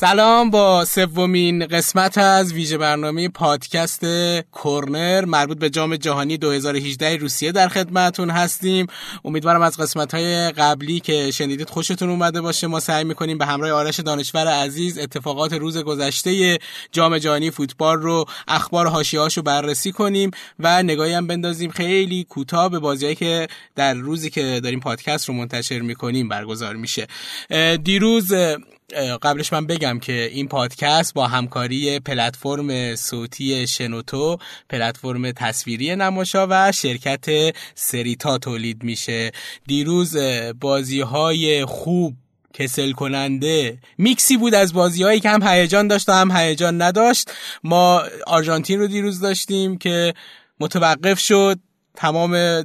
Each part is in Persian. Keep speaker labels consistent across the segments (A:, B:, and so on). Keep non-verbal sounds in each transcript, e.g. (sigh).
A: سلام با سومین قسمت از ویژه برنامه پادکست کورنر مربوط به جام جهانی 2018 روسیه در خدمتون هستیم. امیدوارم از قسمت های قبلی که شنیدید خوشتون اومده باشه. ما سعی می‌کنیم به همراه آرش دانشور عزیز اتفاقات روز گذشته جام جهانی فوتبال رو اخبار حاشیه‌هاش رو بررسی کنیم و نگاهی هم بندازیم. خیلی کوتاه به بازیایی که در روزی که داریم پادکست رو منتشر می‌کنیم برگزار میشه. دیروز قبلش من بگم که این پادکست با همکاری پلتفرم صوتی شنوتو پلتفرم تصویری نماشا و شرکت سریتا تولید میشه. دیروز بازی های خوب کسل کننده میکسی بود از بازی هایی که هم هیجان داشت و هم هیجان نداشت. ما آرژانتین رو دیروز داشتیم که متوقف شد. تمام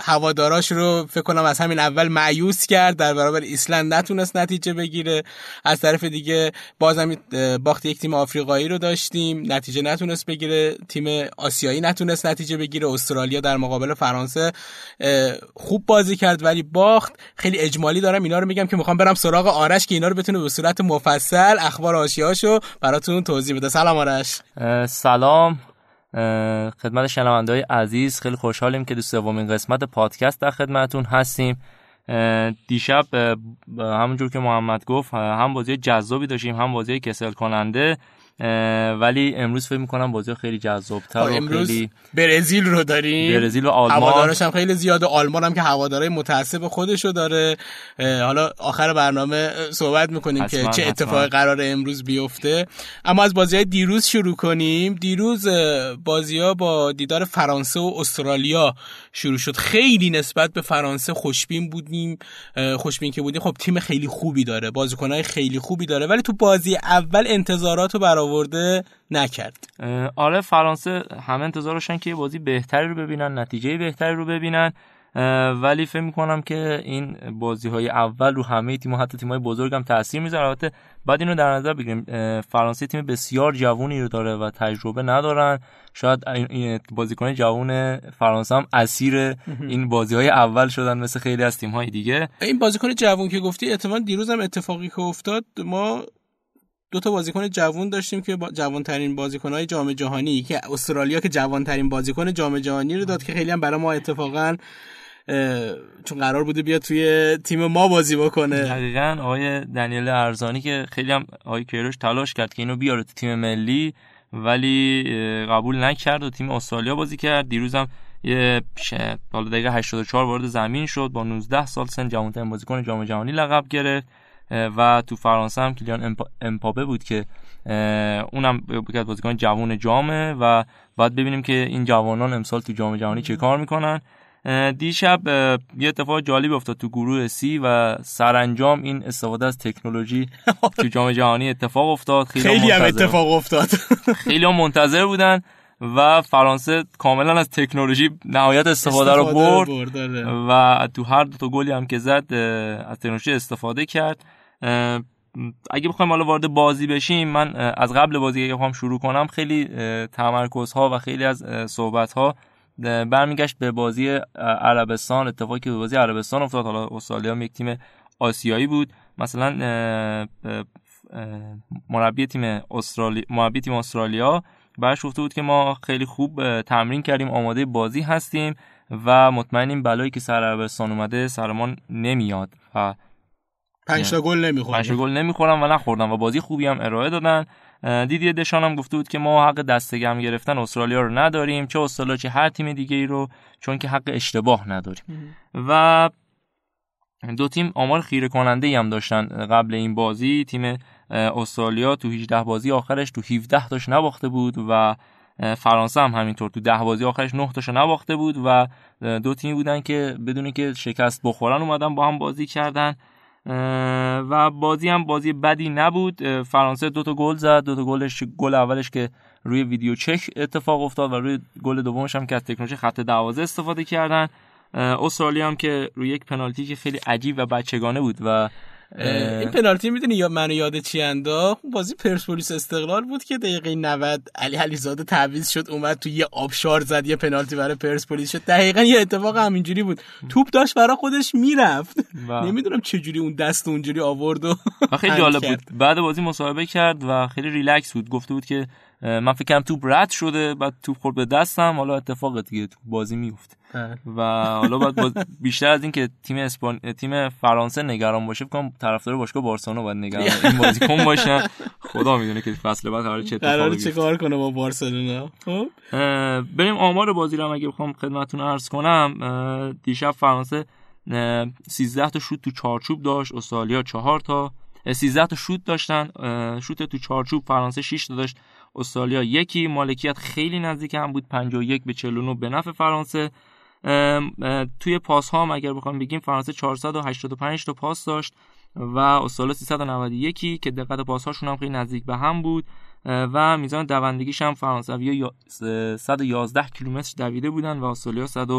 A: هواداراش رو فکر کنم از همین اول معیوس کرد در برابر ایسلند نتونست نتیجه بگیره. از طرف دیگه بازم باخت یک تیم آفریقایی رو داشتیم نتیجه نتونست بگیره. تیم آسیایی نتونست نتیجه بگیره. استرالیا در مقابل فرانسه خوب بازی کرد ولی باخت. خیلی اجمالی دارم اینا رو میگم که می‌خوام برم سراغ آرش که اینا رو بتونه به صورت مفصل اخبار آشیاشو براتون توضیح بده. سلام آرش.
B: سلام. خدمت شنونده های عزیز خیلی خوشحالیم که دو سومین قسمت پادکست در خدمتون هستیم. دیشب همونجور که محمد گفت هم بازی جذابی داشتیم هم بازی کسل کننده ولی امروز فکر می‌کنم بازی خیلی جذاب تر
A: امروز خیلی برزیل رو داریم.
B: برزیل و آلمان.
A: هوادارش هم خیلی زیاده آلمان هم که هوادارای متعصب خودش رو داره. حالا آخر برنامه صحبت می‌کنیم که چه اتفاقی قرار امروز بیفته. اما از بازی های دیروز شروع کنیم. دیروز بازی ها با دیدار فرانسه و استرالیا شروع شد. خیلی نسبت به فرانسه خوشبین بودیم خوشبین که بودیم. خب تیم خیلی خوبی داره. بازیکنهای خیلی خوبی داره. ولی تو بازی اول انتظارات رو برآورده نکرد.
B: آره فرانسه همه انتظارشن که بازی بهتری رو ببینن نتیجه بهتری رو ببینن. ولی فکر می‌کنم که این بازی های اول رو همه تیم حتی تیم های بزرگ هم تاثیر می‌ذاره. البته بعد اینو در نظر بگیریم فرانسه تیم بسیار جوونی رو داره و تجربه ندارن. شاید بازیکن جوون فرانسه هم اسیر این بازی های اول شدن مثل خیلی از تیم های دیگه.
A: این بازیکن جوون که گفتی احتمال دیروز هم اتفاقی که افتاد ما دو تا بازیکن جوان داشتیم که با جوانترین بازیکنهای جام جهانی که استرالیا که جوانترین بازیکن جام جهانی رو داد که خیلی هم برای ما اتفاقا چون قرار بوده بیاد توی تیم ما بازی بکنه.
B: دقیقا آقای دنیل ارزانی که خیلی هم آقای کیروش تلاش کرد که اینو بیاره تو تیم ملی ولی قبول نکرد و تیم استرالیا بازی کرد. دیروز هم یه حالا دقیقه 84 وارد زمین شد. با 19 سال سن جوانترین بازیکن جام جهانی لقب گرفت. و تو فرانسه هم کلیان امپابه بود که اونم بازیکن جوان جامه. و بعد ببینیم که این جوانان امسال تو جام جهانی چه کار می‌کنن. دیشب یه اتفاق جالب افتاد تو گروه سی و سرانجام این استفاده از تکنولوژی (laughs) تو جام جهانی اتفاق افتاد.
A: خیلی, خیلی هم اتفاق افتاد. (laughs)
B: خیلی هم منتظر بودن و فرانسه کاملا از تکنولوژی نهایت استفاده, استفاده رو برد, و تو هر دو تا گلی هم که زد از تکنولوژی استفاده کرد. اگه بخوایم حالا وارد بازی بشیم من از قبل بازی اگه بخوام شروع کنم خیلی تمرکزها و خیلی از صحبت ها برمیگشت به بازی عربستان اتفاقی که به بازی عربستان افتاد. حالا استرالیا هم یک تیم آسیایی بود. مثلا مربی تیم استرالیا مربی تیم استرالیا برش گفته بود که ما خیلی خوب تمرین کردیم آماده بازی هستیم و مطمئنیم بلایی که سر عربستان اومده سرمان نمیاد. و
A: پنج تا گل نمی‌خورن
B: پنج گل نمی‌خورن و نخوردن و بازی خوبی هم ارائه دادن. دیدی دشان هم گفته بود که ما حق دستگم گرفتن استرالیا رو نداریم چه استرالیا چه هر تیم دیگه ای رو چون که حق اشتباه نداریم. و دو تیم آمار خیره کننده ای هم داشتن قبل این بازی. تیم استرالیا تو 18 بازی آخرش تو 17 تاش نباخته بود و فرانسه هم همینطور تو ده بازی آخرش 9 تاشو نباخته بود و دو تیمی بودن که بدون که شکست بخورن اومدن با هم بازی کردن. و بازی هم بازی بدی نبود. فرانسه دو تا گل زد. دو تا گلش گل اولش که روی ویدیو چک اتفاق افتاد و روی گل دومش هم که از تکنولوژی خط دروازه استفاده کردن. استرالیا هم که روی یک پنالتی که خیلی عجیب و بچگانه بود و
A: این پنالتی می‌دونی یا منو یاد چی انداخت بازی پرسپولیس استقلال بود که دقیقه 90 علی علیزاده تعویض شد اومد تو یه آبشار زد یه پنالتی برای پرسپولیس شد. دقیقا یه اتفاق همینجوری بود. توپ داشت برای خودش می‌رفت. نمی‌دونم چه جوری اون دست اونجوری آورد و
B: خیلی جالب بود. بعد بازی مصاحبه کرد و خیلی ریلکس بود. گفته بود که من فکرم توپ رد شده بعد توپ خورد به دستم حالا اتفاق دیگه تو بازی میفت بله. و حالا بعد بیشتر از این که تیم اسپان تیم فرانسه نگران باشه فکر طرفدار باشگاه بارسلونا باید نگران (laughs) این بازیکن باشن. خدا می‌دونه که فصل بعد قرار چه اتفاقی
A: چه کار کنه با بارسلونا؟ خب.
B: بریم آمار بازی رو اگه بخوام خدمتتون عرض کنم. دیشب فرانسه 13 تا شوت تو چارچوب داشت استرالیا 4 تا. 13 تا شوت داشتن شوت تو چارچوب فرانسه 6 تا داشت. استرالیا یکی مالکیت خیلی نزدیک هم بود 51 به 49 به نفع فرانسه. توی پاس ها هم اگر بخوام بگیم فرانسه 485 تا پاس داشت و استرالیا 391 که دقت پاس هاشون هم خیلی نزدیک به هم بود. و میزان دوندگیش هم فرانسوی 111 کیلومتر دویده بودن و استرالیا 100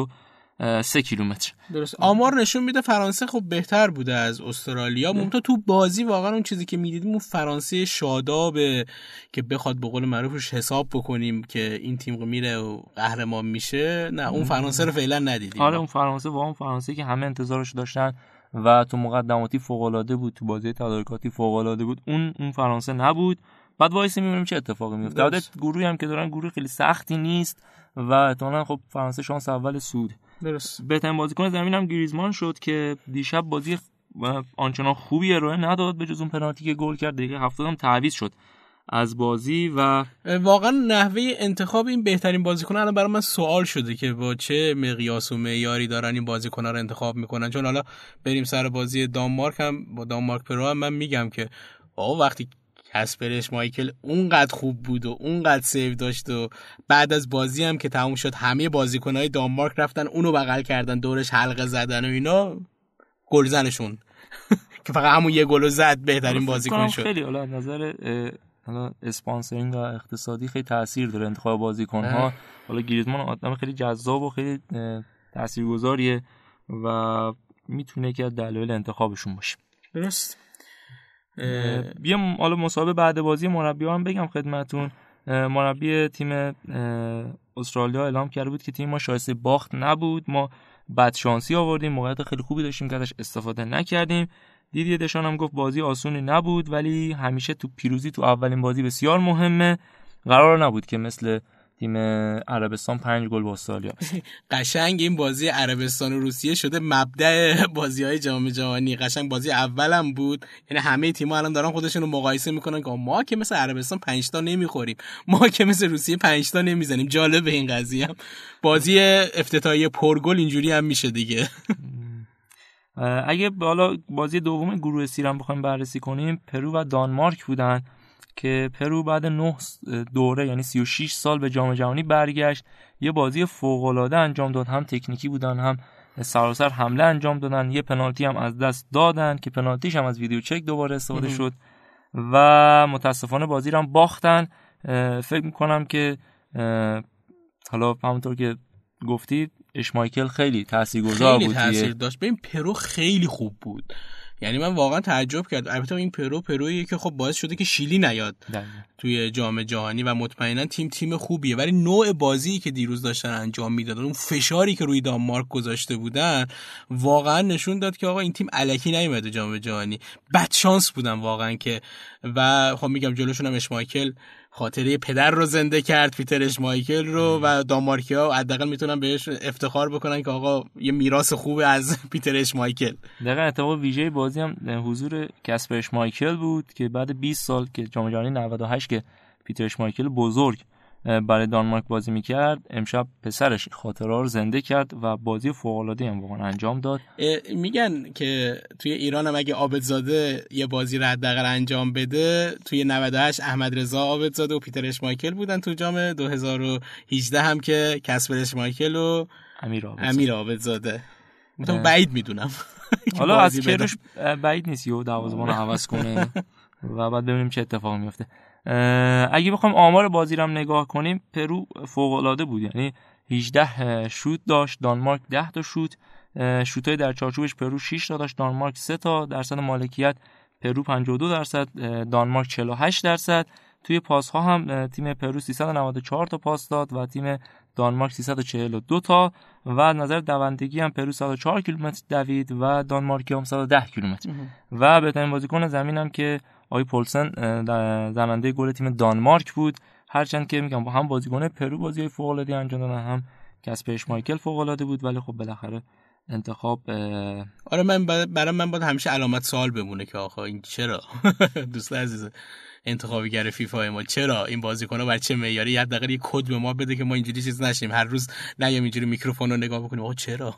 B: سه کیلومتر.
A: درست. آمار نشون میده فرانسه خب بهتر بوده از استرالیا. مونتا تو بازی واقعا اون چیزی که می‌دیدیم اون فرانسه شادابه که بخواد به قول معروفش حساب بکنیم که این تیم میره و قهرمان میشه. نه اون فرانسه رو فعلا ندیدیم.
B: آره اون فرانسه واقعا فرانسه که همه انتظارش داشتن و تو مقدماتی فوق العاده بود تو بازی تدارکاتی فوق العاده بود اون اون فرانسه نبود. بعد وایسیم ببینیم چه اتفاقی میفته گروهی هم که دارن گروه خیلی سختی نیست و احتمالاً خب فرانسه شانس اول صعود.
A: درست.
B: بهترین بازیکن زمین هم گریزمان شد که دیشب بازی آنچنان خوبی ارائه نداد به جز اون پنالتی که گل کرد. دقیقه 70 هم تعویض شد از بازی و
A: واقعا نحوه انتخاب این بهترین بازیکن الان برای من سوال شده که با چه مقیاس و معیاری دارن این بازیکن رو انتخاب می‌کنن؟ چون حالا بریم سر بازی دانمارک هم با دانمارک پرو هم من میگم که آقا وقتی کسپر اشمایکل اونقدر خوب بود و اونقدر save داشت و بعد از بازی هم که تموم شد همه بازیکنهای دانمارک رفتن اونو بغل کردن دورش حلقه زدن و اینا. گلزنشون. (laughs) که فقط همون یه گل زد بهترین بازیکن شد.
B: خیلی حالا نظر حالا sponsoring و اقتصادی خیلی تاثیر داره انتخاب بازیکن ها حالا گریزمان آدم خیلی جذاب و خیلی تاثیرگذاریه و می‌تونه که دلایل انتخابشون باشه.
A: درست.
B: بیام حالا مسابقه بعد بازی مربی هم بگم خدمتون. مربی تیم استرالیا اعلام کرده بود که تیم ما شایسته باخت نبود. ما بد شانسی آوردیم موقعیت خیلی خوبی داشتیم که ازش استفاده نکردیم. دیدی دشان هم گفت بازی آسونی نبود ولی همیشه تو پیروزی تو اولین بازی بسیار مهمه. قرار نبود که مثل تیم عربستان پنج گل با استرالیا. (laughs)
A: قشنگ این بازی عربستان و روسیه شده مبدأ بازی های جام جهانی. قشنگ بازی اولم بود. یعنی همه تیم‌ها الان دارن خودشون رو مقایسه می‌کنن که ما که مثل عربستان 5 تا نمی‌خوریم. ما که مثل روسیه 5 تا نمی‌زنیم. جالب این قضیه هم. بازی افتتاحیه پرگل اینجوری هم میشه دیگه. (laughs)
B: اگه حالا بازی دوم گروه C رم بخوایم بررسی کنیم پرو و دانمارک بودن. که پرو بعد 9 دوره یعنی 36 سال به جام جهانی برگشت. یه بازی فوق العاده انجام داد. هم تکنیکی بودن هم سراسر حمله انجام دادن. یه پنالتی هم از دست دادن که پنالتیش هم از video check دوباره استفاده شد و متاسفانه بازی رو هم باختن. فکر می‌کنم که حالا همونطور که گفتید اشمایکل خیلی تاثیرگذار بود
A: تاثیر داشت. ببین پرو خیلی خوب بود. یعنی من واقعا تعجب کردم. البته این پرو پرویی که خب باعث شده که شیلی نیاد توی جام جهانی و مطمئنا تیم تیم خوبیه. ولی نوع بازی که دیروز داشتن انجام می‌دادن اون فشاری که روی دانمارک گذاشته بودن واقعا نشون داد که آقا این تیم الکی نیومده جام جهانی. بد شانس بودن واقعا که. و خب میگم جلوشون هم اشمایکل خاطره پدر رو زنده کرد پیتر مایکل رو و دانمارکیا حداقل می‌تونن بهش افتخار بکنن که آقا یه میراث خوبه از (laughs) پیتر مایکل.
B: دقیقا اتفاق ویژه بازی هم حضور کسپر مایکل بود که بعد 20 سال که جام جهانی 98 که پیتر مایکل بزرگ برای دانمارک بازی می‌کرد. امشب پسرش خاطرها رو زنده کرد و بازی فوق العاده هم واقعا انجام داد.
C: میگن که توی ایران هم اگه عابدزاده یه بازی حداقل انجام بده توی 98 احمد رضا عابدزاده و پیتر اشمایکل بودن تو جام 2018 هم که کسبر اشمایکل و
B: امیر عابدزاده.
C: امیر عابدزاده. من بعید می‌دونم. (laughs)
B: حالا از کیروش بعید نیست یهو دروازه‌بان عوض کنه. (laughs) و بعد ببینیم چه اتفاقی میفته اگه بخوام آمار بازی رو هم نگاه کنیم پرو فوق العاده بود. یعنی 18 شوت داشت دانمارک 10 تا شوت شوتای در چارچوبش پرو 6 تا داشت دانمارک 3 تا درصد مالکیت پرو 52 درصد دانمارک 48 درصد. توی پاس ها هم تیم پرو 394 تا پاس داد و تیم دانمارک 342 تا از نظر دوندگی هم پرو 104 کیلومتر دوید و دانمارک هم 110 کیلومتر. و بهترین بازیکن زمین هم که آقای پولسن زننده گل تیم دانمارک بود. هرچند که میگم با هم بازیکن پرو بازی فوق العاده انجام دادن هم کسپر اشمایکل فوق العاده بود ولی خب بالاخره انتخاب
C: آره من برای من باید همیشه علامت سوال بمونه که آخه این چرا؟ (laughs) دوست عزیز انتخابیگر فیفا ما چرا این بازیکن‌ها بر چه معیاری یه دقیقه یه کد به ما بده که ما اینجوری چیز نشیم؟ هر روز نیام اینجوری میکروفون رو نگاه بکنیم. آقا چرا؟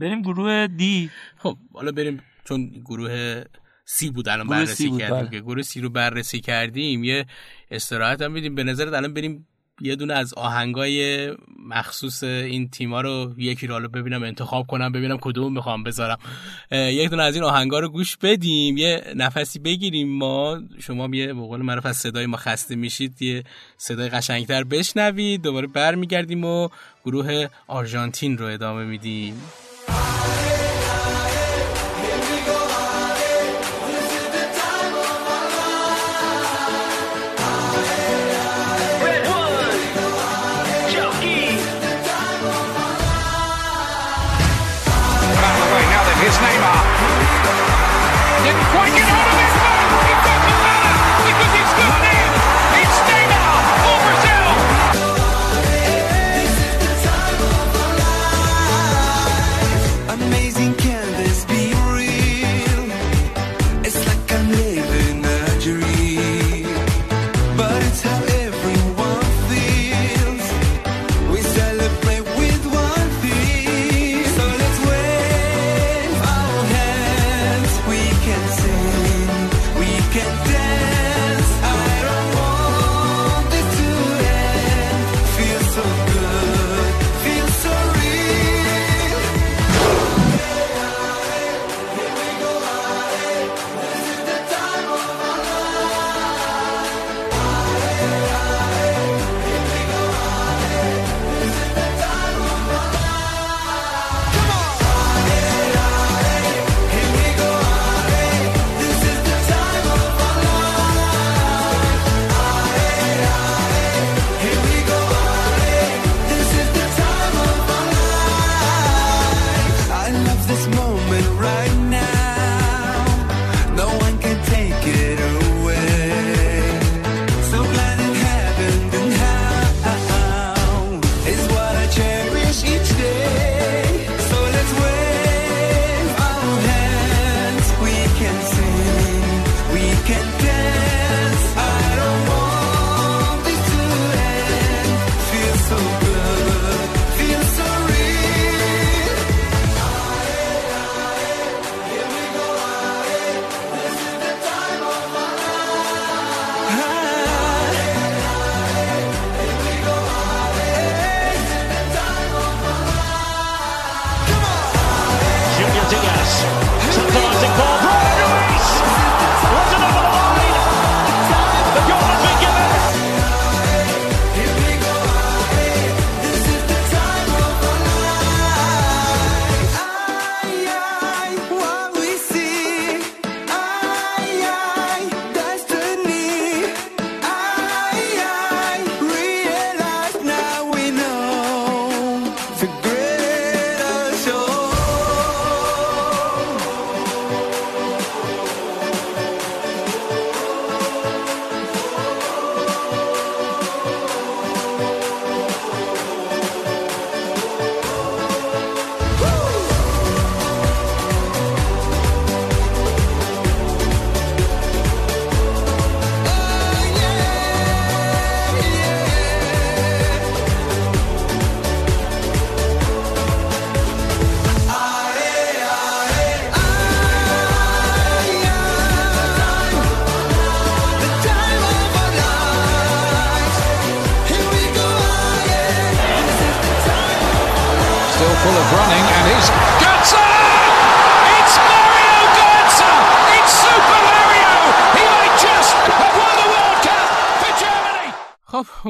B: بریم گروه دی.
C: خب حالا بریم چون گروه سی بود الان بررسی کردیم. بله. که گروه سی رو بررسی کردیم. یه استراحت هم بدیم به نظرت الان بریم یه دونه از آهنگای مخصوص این تیما رو یکی رو ببینم انتخاب کنم ببینم کدوم می‌خوام بذارم. یک دونه از این آهنگا رو گوش بدیم. یه نفسی بگیریم ما. شما یه بقول معروف از صدای ما خسته میشید. یه صدای قشنگتر بشنوید. دوباره برمیگردیم و گروه آرژانتین رو ادامه میدیم.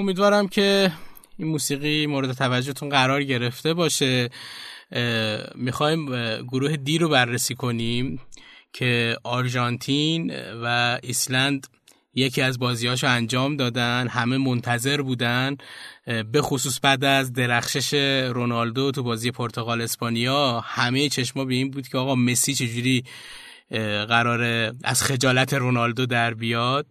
A: امیدوارم که این موسیقی مورد توجهتون قرار گرفته باشه. می‌خوایم گروه دی رو بررسی کنیم که آرژانتین و ایسلند یکی از بازیاشو انجام دادن همه منتظر بودن. به خصوص بعد از درخشش رونالدو تو بازی پرتغال اسپانیا همه چشما به این بود که آقا مسی چجوری قراره از خجالت رونالدو در بیاد.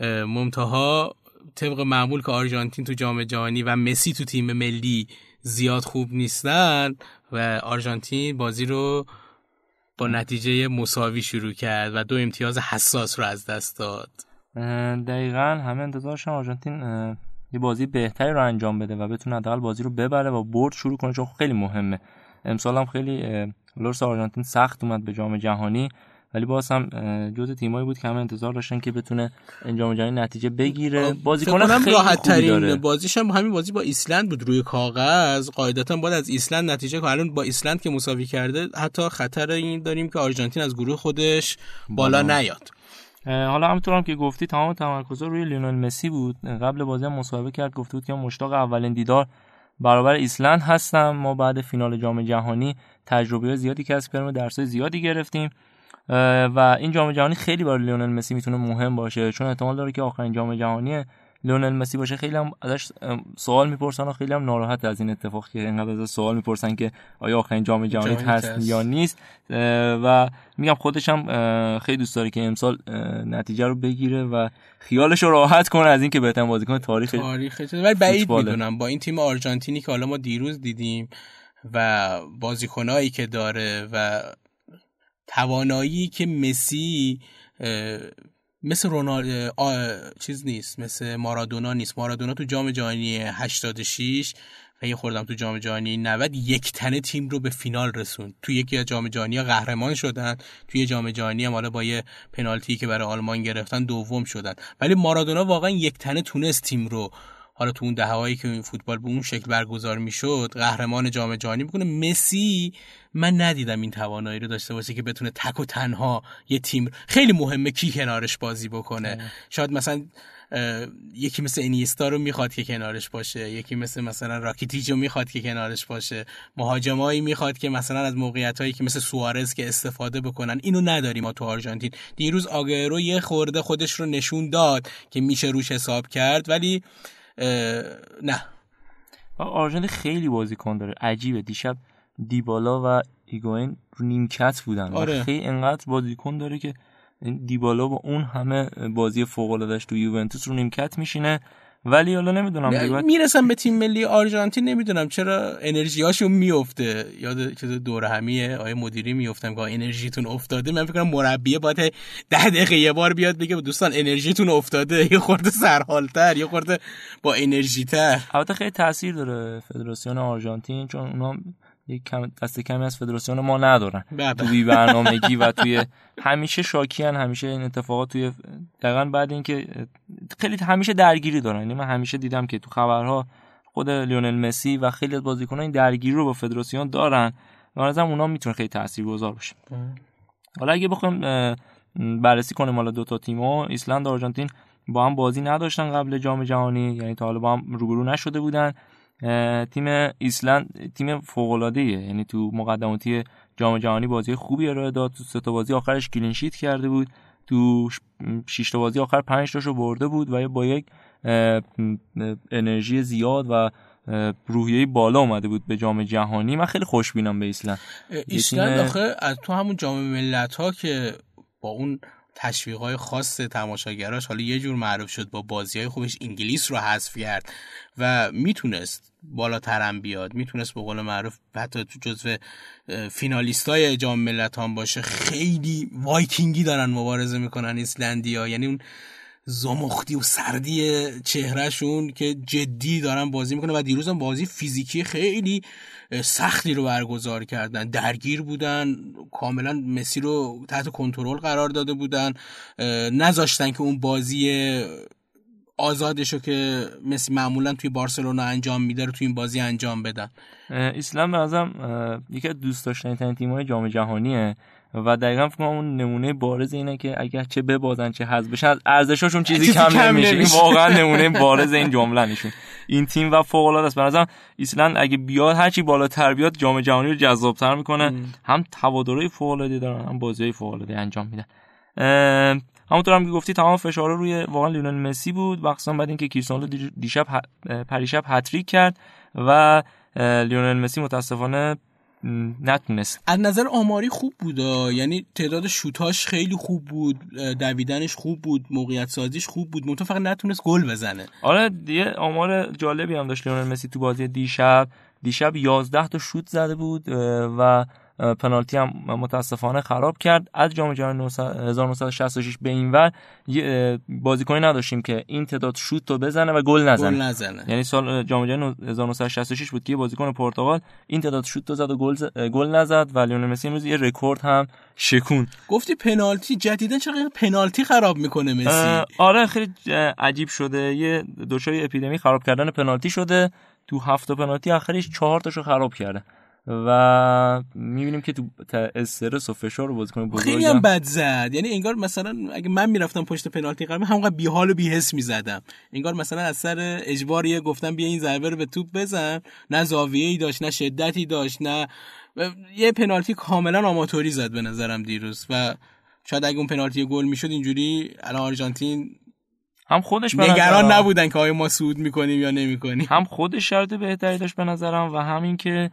A: ممتها طبق معمول که آرژانتین تو جام جهانی و مسی تو تیم ملی زیاد خوب نیستن و آرژانتین بازی رو با نتیجه مساوی شروع کرد و دو امتیاز حساس رو از دست داد.
B: دقیقا همه انتظارشان آرژانتین یه بازی بهتری رو انجام بده و بتونه حداقل بازی رو ببره و برد شروع کنه چون خیلی مهمه. امسال هم خیلی لورس آرژانتین سخت اومد به جام جهانی. ولی باز هم جزء تیمایی بود که همه انتظار داشتن که بتونه این جام جهانی نتیجه بگیره. بازیکن خیلی راحت ترین
A: بازیش هم همین بازی با ایسلند بود روی کاغذ. قاعدتا باید از ایسلند نتیجه کنه. الان با ایسلند که مساوی کرده حتی خطر این داریم که آرژانتین از گروه خودش بالا نیاد.
B: حالا همونطور هم که گفتی تمام تمرکز روی لیونل مسی بود. قبل بازی هم مصاحبه کرد گفته بود که مشتاق اولین دیدار برابر ایسلند هستم. ما بعد فینال جام جهانی تجربه زیادی کسب کردیم درسای زیادی گرفتیم. و این جام جهانی خیلی برای لیونل مسی می‌تونه مهم باشه چون احتمال داره که آخرین جام جهانی لیونل مسی باشه. خیلی هم ازش سوال می‌پرسن و خیلی هم ناراحت از این اتفاق که اینقدر از سوال می‌پرسن که آیا آخرین جام جهانی هست یا نیست. و میگم خودش هم خیلی دوست داره که امسال نتیجه رو بگیره و خیالش رو راحت کنه از اینکه بهترین بازیکن تاریخ
A: تاریخ ولی بعید می‌دونم. با این تیم آرژانتینی که حالا ما دیروز دیدیم و بازیکنایی که داره و توانایی که مسی مثل رونالد چیز نیست مثل مارادونا نیست. مارادونا تو جام جهانی 86 و یه خوردم تو جام جهانی 90 یک تنه تیم رو به فینال رسوند. تو یکی از جام جهانی قهرمان شدن. توی جام جهانی هم حالا با یه پنالتی که برای آلمان گرفتن دوم شدن. ولی مارادونا واقعا یک تنه تونست تیم رو حالا تو اون دههایی که فوتبال به اون شکل برگزار می‌شد قهرمان جام جهانی بکنه مسی من ندیدم این توانایی رو داشته باشه که بتونه تک و تنها یه تیم خیلی مهمه کی کنارش بازی بکنه. شاید مثلا یکی مثل انیستا رو می‌خواد که کنارش باشه یکی مثل مثلا راکیتیچ رو می‌خواد که کنارش باشه. مهاجمایی می‌خواد که مثلا از موقعیت هایی که مثل سوارز که استفاده بکنن اینو نداریم ما تو آرژانتین. دیروز آگرو یه خورده خودش رو نشون داد که میشه روش حساب کرد ولی نه.
B: آرژانتین خیلی بازیکن داره. عجیبه. دیشب دیبالا و ایگوین رو نیمکت بودن. آره. خیلی انقدر بازیکن داره که دیبالا با اون همه بازی فوق العاده تو یوونتوس رو نیمکت میشینه. ولی حالا نمی‌دونم
A: می‌رسم به تیم ملی آرژانتین نمی‌دونم چرا انرژیاشون میفته یاد دورهمیه آقای مدیری میفتم که انرژیتون افتاده. من فکر کنم مربی باید ده دقیقه یه بار بیاد بگه دوستان انرژیتون افتاده. یه خورده سرحالتر یه خورده با انرژی تر
B: البته خیلی تاثیر داره فدراسیون آرژانتین چون اونا یک کم دست کمی از فدراسیون ما ندارن بله. تو بی برنامگی و توی همیشه شاکیان همیشه این اتفاقات توی دقیقا بعد اینکه خیلی همیشه درگیری دارن یعنی من همیشه دیدم که تو خبرها خود لیونل مسی و خیلی از بازیکنان این درگیری رو با فدراسیون دارن و از اونا می‌تونه خیلی تاثیرگذار باشه بله. حالا اگه بخوایم بررسی کنیم حالا دو تا تیم‌ها ایسلند و آرژانتین با هم بازی نداشتن قبل جام جهانی یعنی تا حالا با هم روبرو نشده بودن تیم ایسلند تیم فوق العاده یعنی تو مقدماتی جام جهانی بازی خوبی ارائه داد. تو سه تا بازی آخرش کلین شیت کرده بود. تو 6 تا بازی آخر 5 تاشو برده بود و با یک انرژی زیاد و روحیه بالا اومده بود به جام جهانی. من خیلی خوشبینم به ایسلند.
A: ایسلند آخه از تو همون جام ملت ها که با اون تشویق های خاص تماشاگراش حالا یه جور معروف شد با بازی های خوبش انگلیس رو حذف کرد و می‌تونست بالاترم بیاد می‌تونست به قول معروف حتی تو جزو فینالیست های جام ملت هم باشه. خیلی وایکینگی دارن مبارزه می‌کنن ایسلندیا. یعنی اون زمختی و سردی چهرهشون که جدی دارن بازی می‌کنه و دیروز هم بازی فیزیکی خیلی سختی رو برگزار کردن. درگیر بودن. کاملا مسی رو تحت کنترل قرار داده بودن. نذاشتن که اون بازی آزادشو که مسی معمولا توی بارسلونا انجام میده رو توی این بازی انجام بدن.
B: اسلام به نظرم یکی از دوست داشتنی تیم‌های جام جهانیه. و دقیقا فکر کنم اون نمونه بارز اینه که اگر چه ببازن چه حذف بشن از ارزششون چیزی کم,
A: کم
B: نمیشه. این. واقعا نمونه بارز این جمله نشون این تیم و فوق العاده است. به نظرم ایسلند اگه بیاد هرچی بالاتر بیاد جام جهانی رو جذابتر می‌کنه. هم توادرهای فوق العاده دارن هم بازیهای فوق العاده انجام میدن. همونطور هم که گفتی تمام فشارها روی واقعا لیونل مسی بود. مخصوصا بعد اینکه کریستیانو دی- دیشب پریشب هتریک کرد و لیونل مسی متاسفانه نتونست.
A: از نظر آماری خوب بود. یعنی تعداد شوتاش خیلی خوب بود دویدنش خوب بود موقعیت سازیش خوب بود. منتها فقط نتونست گل بزنه.
B: آره یه آمار جالبی هم داشت لیونل مسی تو بازی دیشب. دیشب 11 تا شوت زده بود و پنالتی هم متاسفانه خراب کرد. از جام جهانی 1966 به این ور بازیکنی نداشتیم که این تعداد شوت رو بزنه و گل نزنه.
A: نزنه.
B: یعنی سال جام جهانی 1966 بود که بازیکن پرتغال این تعداد شوت رو زد و گل ز- گل نزد و لیونل مسی امروز یه رکورد هم شکوند.
A: گفتی پنالتی جدیدا چرا پنالتی خراب می‌کنه مسی؟
B: آره خیلی عجیب شده. یه دچار اپیدمی خراب کردن پنالتی شده. تو هفت پنالتی آخرش چهار تاشو خراب کرده. و می‌بینیم که تو استرس و فشار بازیکن بزرگ
A: خیلی هم بد زد. یعنی انگار مثلا اگه من می‌رفتم پشت پنالتی قرمه همونقدر بیحال و بیحس می‌زدم. انگار مثلا از سر اجباریه گفتم بیا این ضربه رو به توپ بزن. نه زاویه ای داشت نه شدتی داشت نه یه پنالتی کاملا آماتوری زد به نظرم دیروز. و شاید اگه اون پنالتی گل می‌شد اینجوری الان آرژانتین
B: هم خودش به
A: نگران
B: نظرم-
A: نبودن که آیا ما سود می‌کنیم یا نمی‌کنیم.
B: هم خودش شرط بهتری داشت به نظرم و همین که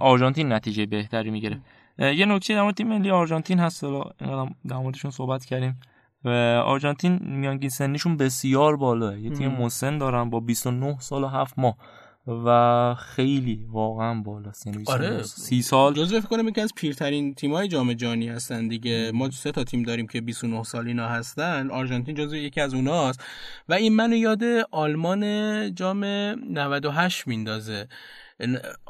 B: آرژانتین نتیجه بهتری می‌گیره. یه نکته در مورد تیم ملی آرژانتین هست. حالا در موردشون صحبت کردیم. و آرژانتین میانگین سنیشون بسیار بالاه یه تیم مسن دارن با 29 سال و 7 ماه. و خیلی واقعا بالاست. یعنی 29
A: آره.
B: 30 سال.
A: جزو فکر کنم یکی از پیرترین تیم‌های جام جهانی هستن دیگه. ما سه تا تیم داریم که 29 سال اینا هستن. آرژانتین جزو یکی از اوناست. و این منو یاد آلمان جام 98 میندازه.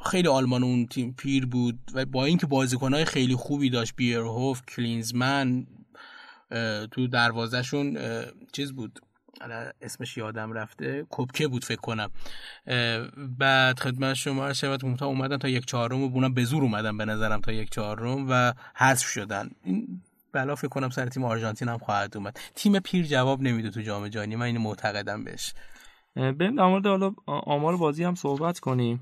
A: خیلی آلمان اون تیم پیر بود و با اینکه بازیکنهای خیلی خوبی داشت بیرهوف کلینزمن تو دروازهشون چیز بود. اسمش یادم رفته. کپکه بود فکر کنم. بعد خدمت شما شود ممتا اومدن تا یک چهارم و بونم به زور اومدن به نظرم تا یک چهارم و حذف شدن. این بلا فکر کنم سر تیم آرژانتین هم خواهد اومد. تیم پیر جواب نمیده تو جام جهانی. من اینو معتقدم بهش.
B: بریم در مورد حالا آمار بازی هم صحبت کنیم.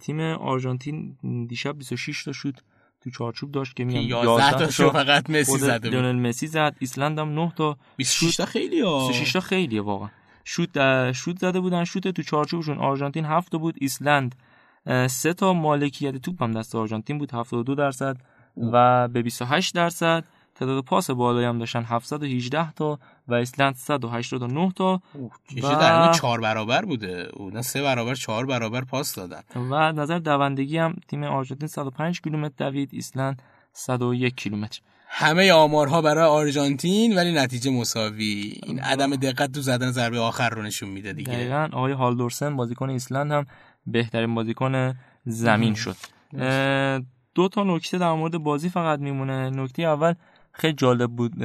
B: تیم آرژانتین دیشب 26 تا شوت تو چارچوب داشت که میگم
A: 11 تاشو فقط مسی بود.
B: لیونل مسی زد. ایسلند هم 9 تا
A: 26 تا خیلی ها
B: 26 تا خیلیه واقعا. شوت شوت زده بودن. شوت تو چارچوبشون. آرژانتین 7 تا بود. ایسلند اه، سه تا. مالکیت توپ هم دست آرژانتین بود. 72 درصد و به 28 درصد. تعداد پاس بالایی هم داشتن. 718 تا و ایسلند 189 تا.
A: چیزی
B: و-
A: در اون چهار برابر بوده. اونا سه برابر چهار برابر پاس دادن.
B: و نظر دوندگی هم تیم آرژانتین 105 کیلومتر دوید ایسلند 101 کیلومتر.
A: همه آمارها برای آرژانتین ولی نتیجه مساوی. این عدم دقت تو زدن ضربه آخر رو نشون میده دیگه.
B: دقیقا. آقای هالدورسن بازیکن ایسلند هم بهترین بازیکن زمین شد. دو تا نکته در مورد بازی فقط میمونه. نکته اول خیلی جالب بود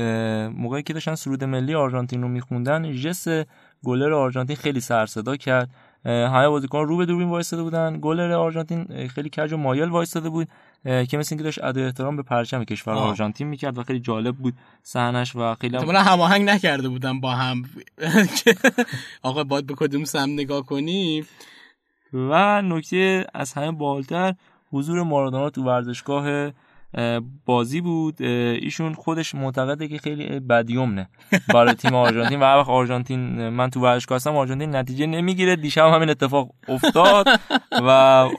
B: موقعی که داشتن سرود ملی آرژانتین رو میخوندن جس گلر آرژانتین خیلی سر صدا کرد همه بازیکن رو به دوربین وایساده بودن. گلر آرژانتین خیلی کج و مایل وایساده بود که مثل اینکه داشت ادای احترام به پرچم کشور
A: آه.
B: آرژانتین می‌کرد و خیلی جالب بود صحنش و خیلی هم-
A: هماهنگ نکرده بودم با هم. (laughs) آقا باید به کدوم سم نگاه کنیم
B: و نکته از همه بالتر حضور مارادونا تو ورزشگاه اه، بازی بود. ایشون خودش معتقده که خیلی بدیومنه برای تیم آرژانتین و هر وقت آرژانتین من تو ورزشگاه هستم آرژانتین نتیجه نمی‌گیره. دیشب هم همین اتفاق افتاد و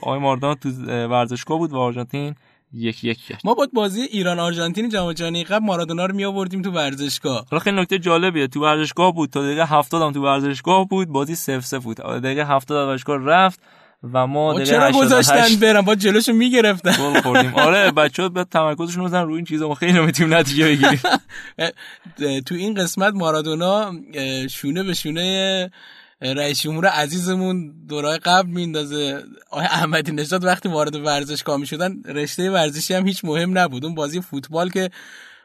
B: آقای مارادونا تو اه، ورزشگاه بود و آرژانتین یک یک کرد.
A: ما با بازی ایران آرژانتین جام جهانی قبل مارادونا رو می آوردیم تو ورزشگاه.
B: حالا خیلی نکته جالبیه. تو ورزشگاه بود. تا دقیقه 70 هم تو ورزشگاه بود. بازی 0 0 بود. دقیقه 70 از ورزشگاه رفت. و ما دقیقه
A: چرا
B: 88
A: گذاشتن برم با جلوشو می‌گرفتن.
B: گل خوردیم. آره بچه‌ها به تمرکزشون بزنن روی این چیزا. ما خیلی نمی‌تونیم نتیجه بگیریم. (laughs)
A: تو این قسمت مارادونا شونه به شونه رئیس جمهور عزیزمون دورای قبل میندازه آقای احمدی نژاد وقتی وارد ورزشگاه می شدن رشته ورزشی هم هیچ مهم نبود. اون بازی فوتبال که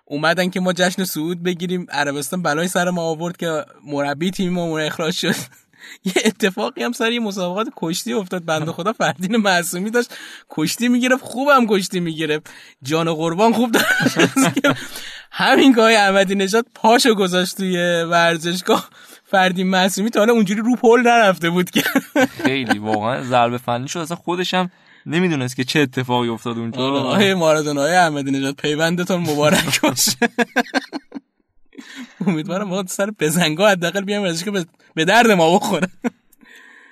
A: اومدن که ما جشن صعود بگیریم. عربستان بلای سر ما آورد که مربی تیم ما اخراج شد. یه اتفاقی هم سر یه مسابقات کشتی افتاد. بنده خدا فردین معصومی داشت. کشتی می‌گرفت خوبم کشتی می‌گرفت. جان و قربان خوب داشت. همین گاهی احمدی نژاد پاشو گذاشت توی ورزشگاه. فردین معصومی تا حالا اونجوری رو پل نرفته بود که.
B: خیلی واقعا ضربه فنی شد. اصلا خودش هم نمی‌دونست که چه اتفاقی افتاد اونجا.
A: آقای مارادونا آقای احمدی نژاد پیوندتون مبارک باشه. امیدوارم ما سر بزنگاه حداقل بیام ورزش که به درد ما بخوره.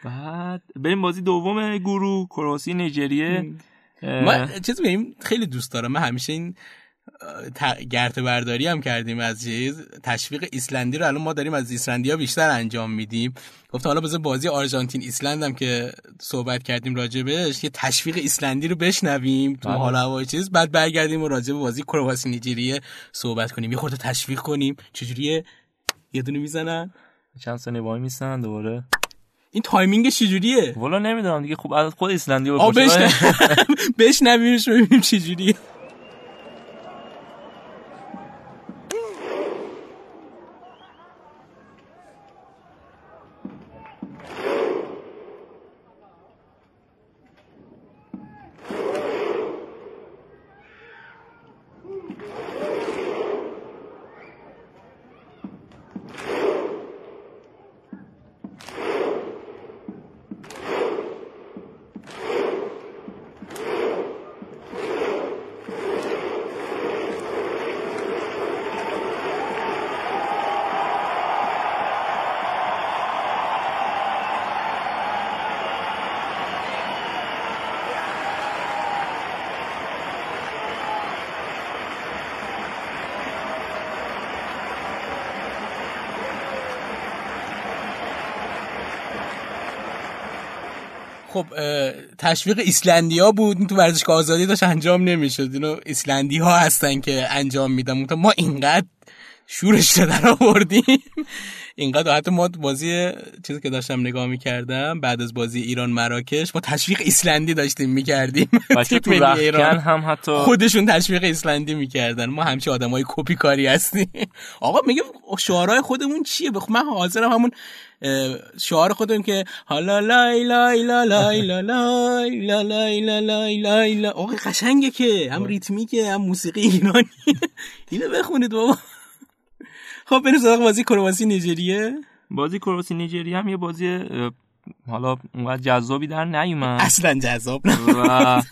B: بعد بریم بازی دوم گروه کرواسی نیجریه.
A: ما چیز بگیم خیلی دوست دارم. من همیشه این گرته برداری هم کردیم از چیز. تشویق ایسلندی رو الان ما داریم از ایسلندیا بیشتر انجام میدیم. گفتم حالا بذار بازی آرژانتین ایسلند هم که صحبت کردیم راجبش یه تشویق ایسلندی رو بشنویم تو
B: بله.
A: حال هوای چیز. بعد برگردیم و راجب بازی کرواسی نیجریه صحبت کنیم. یه خورده تشویق کنیم. چجوریه؟ یه دونه می‌زنن.
B: چند ثانیه وای میسن دوباره.
A: این timing چجوریه؟
B: والا نمی‌دونم دیگه. خوب خود ایسلندی
A: بشنو (laughs) بشنویمش ببینیم چجوریه خب اه، تشویق ایسلندیا بود. تو ورزشگاه آزادی داشت انجام نمی‌شد. اینو ایسلندی ها هستن که انجام میدن. ما اینقدر شورش در آوردیم. اینقدر حتی ما بازی چیزی که داشتم نگاه می‌کردم بعد از بازی ایران مراکش ما تشویق ایسلندی داشتیم می‌کردیم.
B: بچه (laughs) تو رختکن هم حتی
A: خودشون تشویق ایسلندی می‌کردن. ما همچه آدمای کپی کاری هستیم. (laughs) آقا میگه شعارهای خودمون چیه؟ بخ من حاضرم همون شعار خودمون که حالا لای لای لا لای لا لای لا لای لا لای لای لا. آقا قشنگه که هم ریتمیکه هم موسیقی ایرانی. (laughs) اینو بخونید بابا. خب بریم سراغ بازی کرواسی نیجریه.
B: بازی کرواسی نیجریه هم یه بازی حالا اونقدر جذابی در نیومد.
A: اصلا جذاب
B: و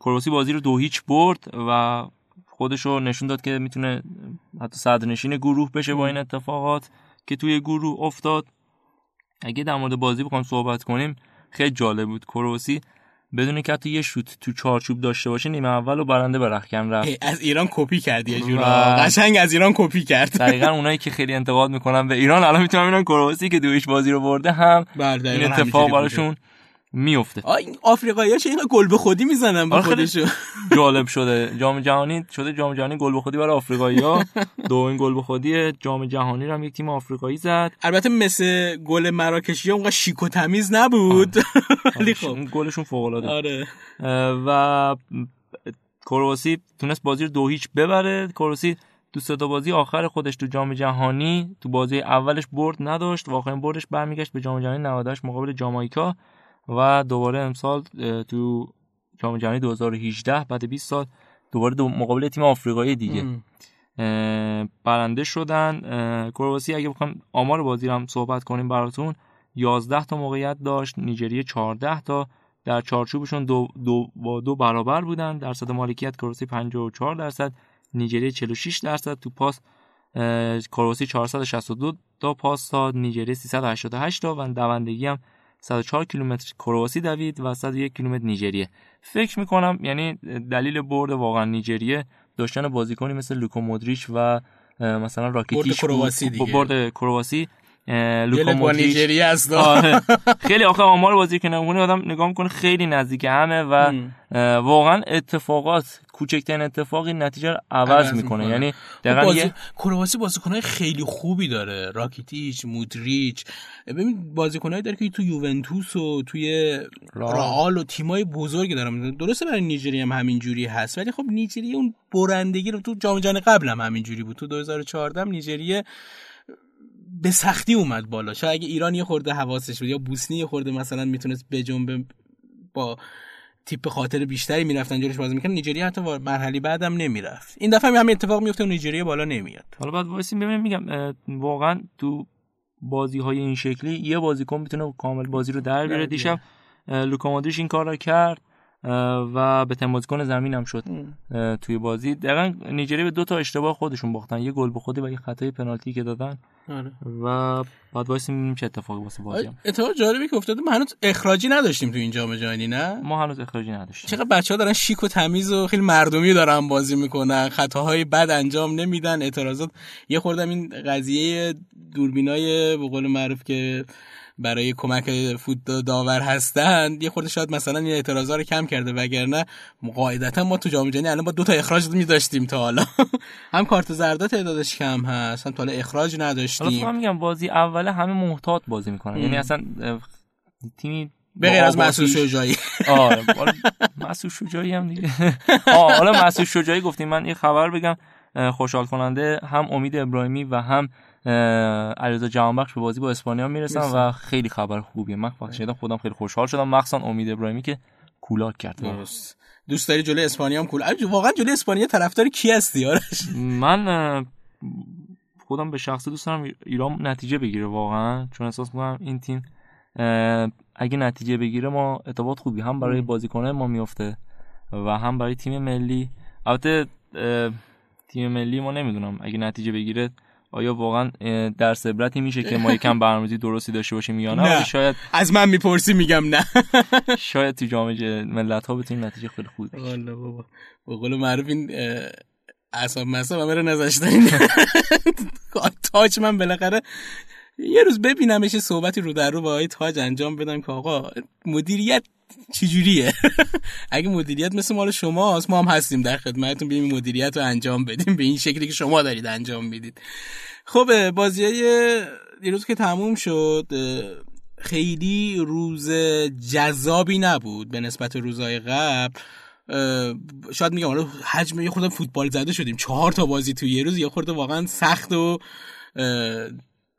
B: کرواسی بازی رو دو هیچ برد و خودش رو نشون داد که می‌تونه حتی صدرنشین گروه بشه با این اتفاقات که توی گروه افتاد. اگه در مورد بازی بخوام صحبت کنیم خیلی جالب بود. کرواسی بدون که حتی یه شوت تو چارچوب داشته باشه نیمه اول و برنده به رخکن رفت.
A: از ایران کپی کرد یه جورا. قشنگ از ایران کپی کرد.
B: دقیقا اونایی که خیلی انتقاد می‌کنن به ایران الان می‌تونم ببینن کرواسی که دویش بازی رو برده هم
A: بله،
B: این اتفاق. براشون میفته.
A: آ این آفریقایی‌ها چه اینقدر گل به خودی می‌زنن به
B: آره،
A: خودشون؟ (laughs)
B: جالب شده. جام جهانی شده جام جهانی گل به خودی برای آفریقایی‌ها. (laughs) دومین گل به خودی جام جهانی رو هم یک تیم آفریقایی زد.
A: البته مثل گل مراکشی اونقدر شیک و تمیز نبود. (laughs) ولی خب.
B: اون گلشون فوق العاده
A: آره
B: و کرواسی تونست بازی رو دو هیچ ببره. کرواسی تو سه تا بازی آخر خودش تو جام جهانی تو بازی اولش برد نداشت. واقعا بردش برمیگشت به جام جهانی 98 مقابل جامائیکا و دوباره امسال تو جام جهانی 2018 بعد 20 سال دوباره دو مقابل تیم آفریقایی دیگه. برنده شدن. کرواسی اگه بخوام آمار بازی رو هم صحبت کنیم براتون 11 تا موقعیت داشت نیجریه 14 تا. در چارچوبشون دو, دو با دو برابر بودن. درصد مالکیت کرواسی 54 درصد نیجریه 46 درصد. تو پاس کرواسی 462 تا پاس داد نیجریه 388 تا. و دوندگی هم 104 کیلومتر کرواسی دوید و 101 کیلومتر نیجریه فکر می‌کنم یعنی دلیل برد واقعا نیجریه داشتن بازیکنی مثل لوکو مودریچ و مثلا راکیتیش
A: برد کرواسی
B: بود.
A: دیگه.
B: برد کرواسی
A: است.
B: آره. (laughs) خیلی آخه آمار بازی که نمونه آدم نگاه می‌کنه خیلی نزدیک همه و واقعا اتفاقات کوچکترین اتفاقی نتیجه رو عوض می‌کنه. یعنی
A: دقیقاً بازی... یه کرواسی بازیکنای خیلی خوبی داره. راکیتیچ مودریچ. ببین بازیکنایی داره که تو یوونتوس و توی رئال. و تیمای بزرگی دارن. درسته برای نیجریه هم همین جوری هست ولی خب نیجریه اون برندگی رو تو جام جهانی قبل هم همین جوری بود. تو 2014 نیجریه به سختی اومد بالا. شاید اگه ایران یه خورده حواسش بود یا بوسنی یه خورده مثلا می‌تونست بجنبه با تیپ خاطر بیشتری می‌رفتن جلوش بازی می‌کنن نیجریه حتی مرحله بعدم نمی‌رفت. این دفعه همین اتفاق میفته و نیجریه بالا نمیاد.
B: حالا بعد وایسیم ببینیم میگم واقعا تو بازی های این شکلی یه بازیکن می‌تونه کامل بازی رو در بیاره. دیشب لوکا این کار رو کرد. و به تیم بازیکن زمین هم شد توی بازی. دقیقا نیجریه به دو تا اشتباه خودشون باختن. یه گل به خودی و یه خطای پنالتی که دادن. آره. و بعد واسه می‌بینیم چه اتفاقی واسه بازی
A: اتفاق جالبی که افتاده. ما هنوز اخراجی نداشتیم تو این جام جهانی نه؟
B: ما هنوز اخراجی نداشتیم.
A: چقدر بچه‌ها دارن شیک و تمیز و خیلی مردمی دارن بازی می‌کنن. خطاهای بد انجام نمیدن اعتراضات. یه خوردم این قضیه دوربینای به قول معروف که برای کمک فوت داور هستند یه خورده شاید مثلا این اعتراضا رو کم کرده وگرنه قاعدتا ما تو جام جهانی الان با دو تا اخراج می داشتیم تا حالا. (laughs) هم کارت زرد تعدادش کم هست هم تا حالا اخراج نداشتیم.
B: حالا میگم بازی اوله همه محتاط بازی می‌کنن. یعنی اصلا تیمی
A: به غیر از مسعود شجاعی. (laughs)
B: آره مسعود شجاعی هم دیگه. (laughs) آه حالا مسعود شجاعی گفتیم. من یه خبر بگم خوشحال کننده هم امید ابراهیمی و هم علیرضا جهانبخش به بازی با اسپانیا می‌رسن و خیلی خبر خوبیه. من وقتی خودم خیلی خوشحال شدم. مخصوصا امید ابراهیمی که کولاک کرد.
A: درست دوست داری جلوی اسپانیا هم کول واقعا جلوی اسپانیا طرفدار کی هستی؟ آرش
B: من خودم به شخصه دوست دارم ایران نتیجه بگیره واقعا. چون احساس می‌کنم این تیم اگه نتیجه بگیره ما ارتباط خوبی هم برای بازیکنه ما میفته و هم برای تیم ملی. البته تیم ملی ما نمی‌دونم اگه نتیجه بگیره آیا واقعا در عبرتی میشه که ما یکم برنامه‌ریزی درستی داشته باشیم یا نه, نه. شاید
A: از من می‌پرسی میگم نه. (laughs)
B: شاید تو جام ملت ها بتونیم نتیجه خیلی خوبی
A: بگیریم بابا. به قول معروف این اعصاب مصاب همه رو نذاشتن (laughs) تاج من بالاخره یه روز ببینمش صحبتی رو در رو با آقای تاج انجام بدم که آقا مدیریت چجوریه؟ (laughs) اگه مدیریت مثل مال شماست ما هم هستیم در خدمتتون بیایم مدیریت رو انجام بدیم به این شکلی که شما دارید انجام می‌دید. خب بازی های دیروز که تموم شد خیلی روز جذابی نبود به نسبت روزهای قبل. شاید میگم حالا حجم یه خودم فوتبال زده شدیم. چهار تا بازی توی یه روز یه خورده واقعا سخت و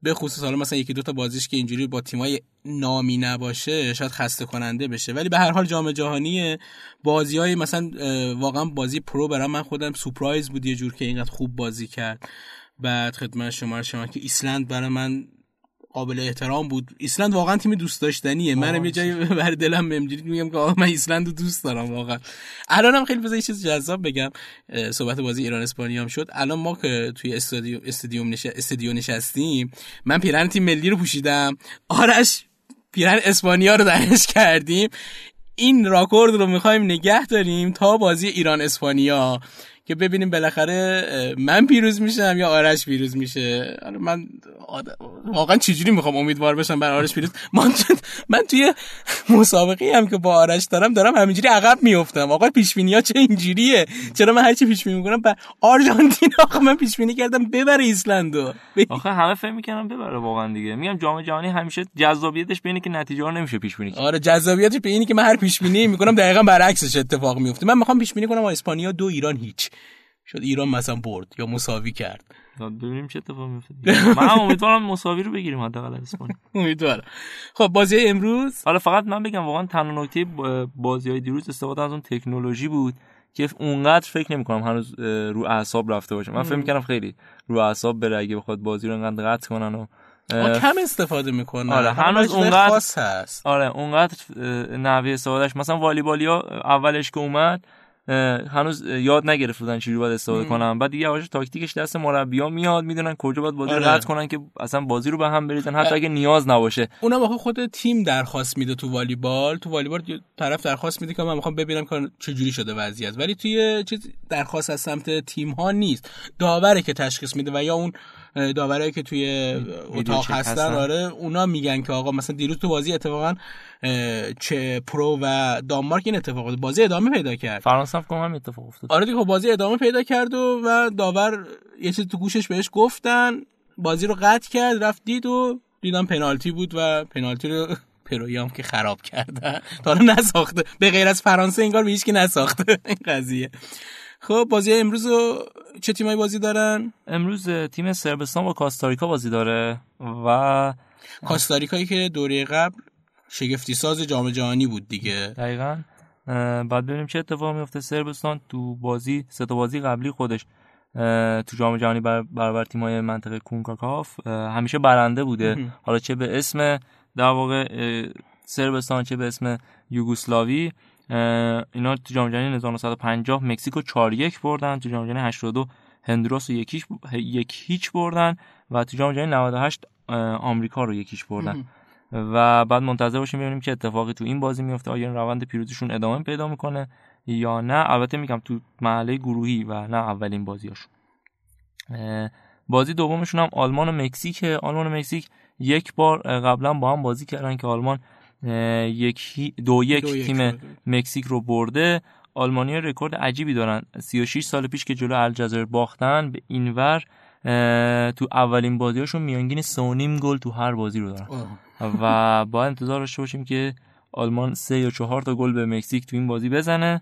A: به خصوص حالا مثلا یکی دو تا بازیش که اینجوری با تیمای نامی نباشه شاید خسته کننده بشه. ولی به هر حال جام جهانی بازی های مثلا واقعا بازی پرو برام من خودم سورپرایز بود یه جور که اینقدر خوب بازی کرد. بعد خدمت شما شما که ایسلند برای من قابل احترام بود. ایسلند واقعا تیم دوست داشتنیه. منم یه جایی بر دلم ممجید میگم که من ایسلند رو دوست دارم واقعا. الانم خیلی بذار چیز جذاب بگم. صحبت بازی ایران اسپانیا هم شد. الان ما که توی استادیوم استادیوم نش... استادیو نشستیم من پیرن تیم ملی رو پوشیدم. آرش پیرن اسپانیا رو درش کردیم. این راکورد رو می‌خوایم نگه داریم تا بازی ایران اسپانیا که ببینیم بالاخره من پیروز میشم یا آرش پیروز میشه؟ من واقعا چجوری می‌خوام امیدوار بشم بر آرش پیروز؟ من من توی مسابقه هم که با آرش دارم دارم همینجوری عقب میفتم آقا پیش ها چه اینجوریه؟ چرا من هرچی پیش بینی می‌کنم؟ بر آرژانتین آقا من پیش بینی کردم ببره ایسلندو.
B: آخه همه فکر می‌کنم ببره واقعا دیگه. میگم جام جهانی همیشه جذابیتش به اینه که نتیجه ها نمیشه پیش بینی
A: آره جذابیتش به اینه که من هر پیش بینی می‌کنم دقیقاً برعکسش اتفاق میفته من می‌خوام پیش بینی کنم اسپانیا دو ایران هیچ. شد ایران مثلا برد یا مساوی کرد.
B: ببینیم چه اتفاقی میفته من امیدوارم مساوی رو بگیریم حداقل اسپانیا. (laughs)
A: امیدوارم. خب بازی امروز؟
B: حالا فقط من بگم واقعا تنها نکته بازی های دیروز استفاده از اون تکنولوژی بود که اونقدر فکر نمی کنم هنوز رو اعصاب رفته باشه. من فکر می‌کنم خیلی رو اعصاب بره اگه بخواد بازی رو انقدر قطع کنن و
A: کم استفاده می‌کنن.
B: آره هنوز اونقدر هست. آره اونقدر نحوه استفادهش مثلا والیبالیا اولش که اومد هنوز یاد نگرفته بودن چجوری باید استفاده کنن بعد دیگه یواش تاکتیکش دست مربیا میاد می‌دونن کجا باید بازی آره. رد کنن که اصلا بازی رو به هم بریزن. حتی اگه نیاز نباشه.
A: اونم آخه خود تیم درخواست میده تو والیبال. تو والیبال طرف درخواست میده که من می‌خوام ببینم که چجوری شده وضعیت. ولی توی چیز درخواست از سمت تیم ها نیست. داوره که تشخیص میده و یا اون داورایی که توی اتاق هستن. آره اونا میگن که آقا مثلا دیروز تو بازی اتفاقا چه پرو و دانمارک این اتفاق. بازی ادامه پیدا کرد.
B: فرانسه هم هم اتفاق افتاد.
A: آره دیگه خب بازی ادامه پیدا کرد و, و داور یه چیز تو گوشش بهش گفتن. بازی رو قطع کرد رفت دید و دیدم پنالتی بود و پنالتی رو (laughs) پرویام که خراب کردن (laughs) تا نساخته. به غیر از فرانسه انگار به هیچ کی نساخته. (laughs) این قضیه. خب بازی امروز رو چه تیمایی بازی دارن؟
B: امروز تیم سربستان با کاستاریکا بازی داره و
A: کاستاریکایی که دوره قبل شگفتی ساز جام جهانی بود دیگه.
B: دقیقا. بعد ببینیم چه اتفاق میفته. سربستان تو بازی سه تا بازی قبلی خودش تو جام جهانی بر برابر تیمای منطقه کونکاکاف همیشه برنده بوده. حالا چه به اسم در واقع سربستان چه به اسم یوگسلاوی. اه، اینا تو جام جهانی 1950 مکزیکو 4 1 بردن تو جام جهانی 82 هندوراس رو یکیش یک هیچ بردن و تو جام جهانی 98 اه، آمریکا رو یکیش بردن. و بعد منتظر باشیم ببینیم چه اتفاقی تو این بازی میفته آیا این روند پیروزیشون ادامه پیدا می‌کنه یا نه. البته میگم تو مرحله گروهی و نه اولین بازیاشون. بازی دومشون هم آلمان و مکزیک آلمان و مکزیک یک بار قبلا با هم بازی کردن که آلمان یک دو یک
A: دو یک
B: تیم. مکزیک رو برده. آلمانی رکورد عجیبی دارن. 36 سال پیش که جلو الجزایر باختن به اینور تو اولین بازیاشون میانگین 3.5 گل تو هر بازی رو دارن.
A: آه.
B: و باید انتظار داشته باشیم که آلمان سه یا چهار تا گل به مکزیک تو این بازی بزنه.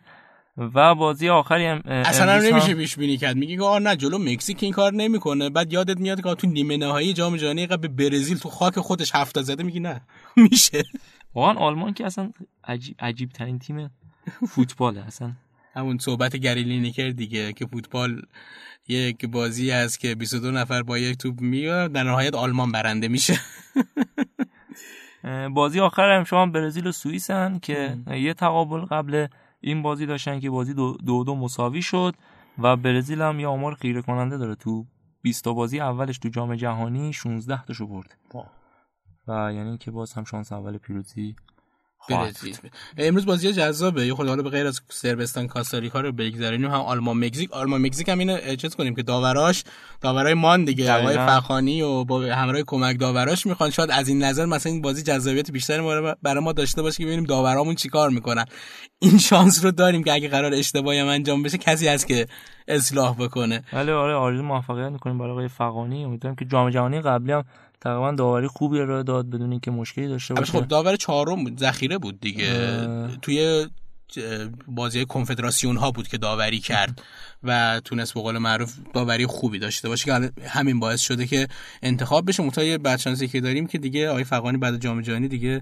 B: و بازی آخری هم
A: اصلا نمیشه پیش بینی کرد. میگه که آه نه جلو مکزیک این کار نمی‌کنه. بعد یادت میاد که تو نیمه نهایی جام جهانی قبل به برزیل تو خاک خودش هفته زده میگی نه. (laughs) میشه.
B: واقعا آلمان که اصلا عجیب, عجیب ترین تیم فوتباله. اصلا
A: همون صحبت گری لینیکر دیگه که فوتبال یک بازی است که 22 نفر با یک توپ میاد در نهایت آلمان برنده میشه.
B: بازی آخر هم شما برزیل و سوئیس هن که یه تقابل قبل این بازی داشتن که بازی دو دو, دو مساوی شد و برزیل هم یه آمار خیره کننده داره تو 20 تا بازی اولش تو جام جهانی 16 تاشو برد. و یعنی که باز هم شانس اول پیروزی بود.
A: امروز بازی جذابه. یه خود حالا به غیر از سربستان کاستاریکا رو بگذاریم. هم آلمان مکزیک. آلمان مکزیک هم اینو چیز کنیم که داوراش داورای مان دیگه آقای. فخانی و با همراه کمک داوراش می‌خوان. شاید از این نظر مثلا این بازی جذابیت بیشتری برای ما داشته باشه که ببینیم داورامون چیکار می‌کنن. این شانس رو داریم که اگه قرار اشتباهی هم انجام بشه کسی هست که اصلاح بکنه.
B: ولی آره آرزو موفقیت می‌کنیم برای آقای فقانی امیدوارم که جام جهانی قبلی هم تقریبا داوری خوبی ارائه داد بدون اینکه مشکلی داشته باشه.
A: خب داور چهارم بود ذخیره بود دیگه.
B: اه.
A: توی بازی کنفدراسیون ها بود که داوری کرد و تونست به قول معروف داوری خوبی داشته باشه که همین باعث شده که انتخاب بشه. متا یه بدشانسی که داریم که دیگه آقای فقانی بعد جام جهانی دیگه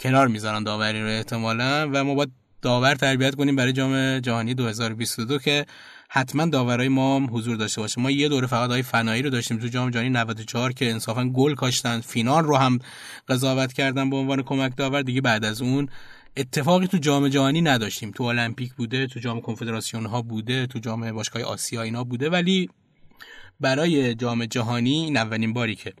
A: کنار می‌ذارن داوری رو احتمالا و ما باید داور تربیت کنیم برای جام جهانی 2022 که حتما داورای ما هم حضور داشته باشه. ما یه دوره فقط های فنایی رو داشتیم تو جام جهانی 94 که انصافا گل کاشتن فینال رو هم قضاوت کردن به عنوان کمک داور. دیگه بعد از اون اتفاقی تو جام جهانی نداشتیم. تو المپیک بوده تو جام کنفدراسیون ها بوده تو جام باشگاه آسیا اینا بوده. ولی برای جام جهانی این اولین باری که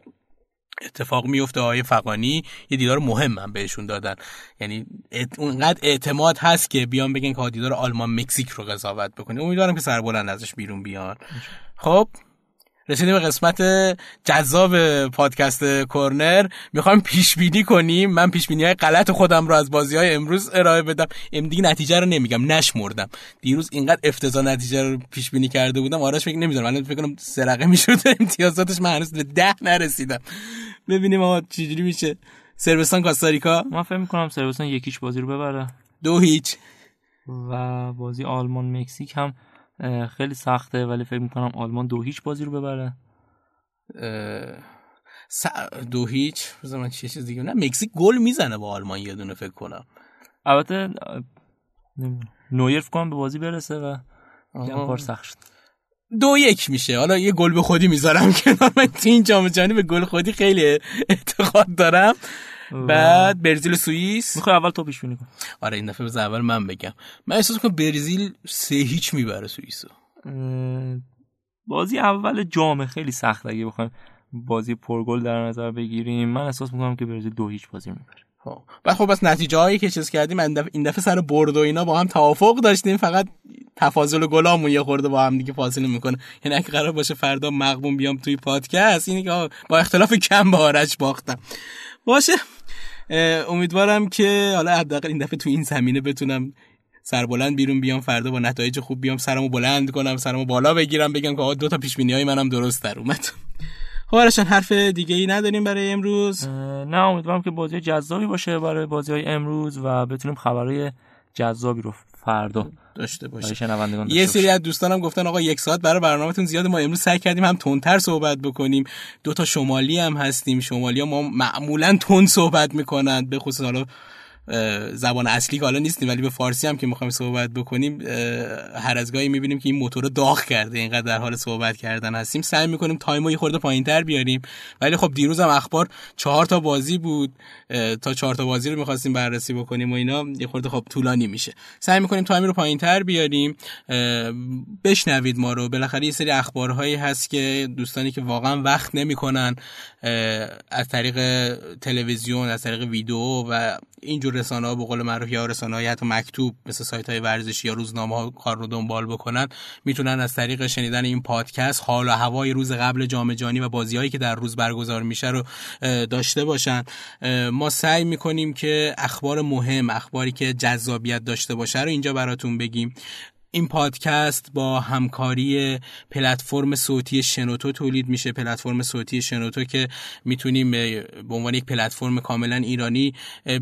A: اتفاق میفته آقای فقانی یه دیدار مهم هم بهشون دادن. یعنی اونقدر اعتماد هست که بیان بگن که دیدار آلمان مکزیک رو قضاوت بکنه. امیدوارم که سربلند ازش بیرون بیان. خب رسیدیم به قسمت جذاب پادکست کورنر. می‌خوایم پیش بینی کنیم. من پیش بینی های غلط خودم رو از بازی های امروز ارائه بدم. ام دیگه نتیجه رو نمیگم نشمردم. دیروز اینقدر افتضاح نتیجه رو پیش بینی کرده بودم. آرش فکر نمی‌دونم الان فکر کنم سه رقمی شده (laughs) امتیازاتش من هنوز به ده نرسیدم. ببینیم آقا چجوری میشه. سربستان کاستاریکا؟
B: من فکر می‌کنم سربستان یکیش بازی رو ببره.
A: دو هیچ.
B: و بازی آلمان مکزیک هم خیلی سخته ولی فکر می‌کنم آلمان دو هیچ بازی رو ببره.
A: س- دو هیچ؟ بذار من چه چیز دیگه نه مکزیک گل می‌زنه با آلمان یه دونه فکر کنم.
B: البته. نویر فکر کنم به بازی برسه و یه. کار سخت شد.
A: دو یک میشه. حالا یه گل به خودی می‌ذارم (laughs) کنار. من تو این جام جهانی به گل خودی خیلی اعتقاد دارم. بعد برزیل و سوئیس.
B: می‌خوای اول تو پیش بینی کن.
A: آره این دفعه بذار اول من بگم. من احساس کنم برزیل سه هیچ می‌بره سوئیسو.
B: اه، بازی اول جام خیلی سخت اگه بخوایم بازی پرگل در نظر بگیریم من احساس می‌کنم که برزیل دو هیچ بازی می‌بره.
A: خب. بعد خب بس نتیجه هایی که چیز کردیم این دفعه, سر برد و اینا با هم توافق داشتیم. فقط تفاضل گلامون یه خورده با هم دیگه فاصله می‌کنه. یعنی اگه قرار باشه فردا مغبون بیام توی پادکست اینی که با اختلاف کم به آرش باختم. باشه. امیدوارم که حالا حداقل این دفعه تو این زمینه بتونم سربلند بیرون بیام فردا با نتایج خوب بیام سرمو بلند کنم سرمو بالا بگیرم بگم که دو تا پیش های منم درست در اومد. خب حرف دیگه ای نداریم برای امروز.
B: نه امیدوارم که بازی جذابی باشه برای بازی های امروز و بتونیم خبرهای جذابی رو فردا
A: داشته باشیم. یه سری از دوستانم گفتن آقا یک ساعت برای برنامهتون زیاد ما امروز سعی کردیم هم تندتر صحبت بکنیم. دو تا شمالی هم هستیم. شمالی ها ما معمولا تند صحبت می‌کنند به خصوص حالا زبان اصلی که حالا نیستیم ولی به فارسی هم که می‌خوایم صحبت بکنیم هر از گاهی می‌بینیم که این موتور داغ کرده اینقدر در حال صحبت کردن هستیم. سعی می‌کنیم time و یه خورده پایینتر بیاریم. ولی خب دیروز هم اخبار چهار تا بازی بود تا چهار تا بازی رو می‌خواستیم بررسی بکنیم و اینا یه خورده خب طولانی میشه. سعی می‌کنیم time رو پایینتر بیاریم. بشنوید ما رو. بالاخره یه سری اخبارهایی هست که دوستانی که واقعا وقت نمی‌کنن از طریق تلویزیون از طریق ویدیو و اینجور رسانه ها به قول معروف یا رسانه های حتی مکتوب مثل سایت های ورزشی یا روزنامه ها کار رو دنبال بکنن می‌تونن از طریق شنیدن این پادکست حال و هوای روز قبل جام جهانی و بازی هایی که در روز برگزار میشه رو داشته باشن. ما سعی می‌کنیم که اخبار مهم اخباری که جذابیت داشته باشه رو اینجا براتون بگیم. این پادکست با همکاری پلتفرم صوتی شنوتو تولید میشه. پلتفرم صوتی شنوتو که می‌تونیم به عنوان یک پلتفرم کاملا ایرانی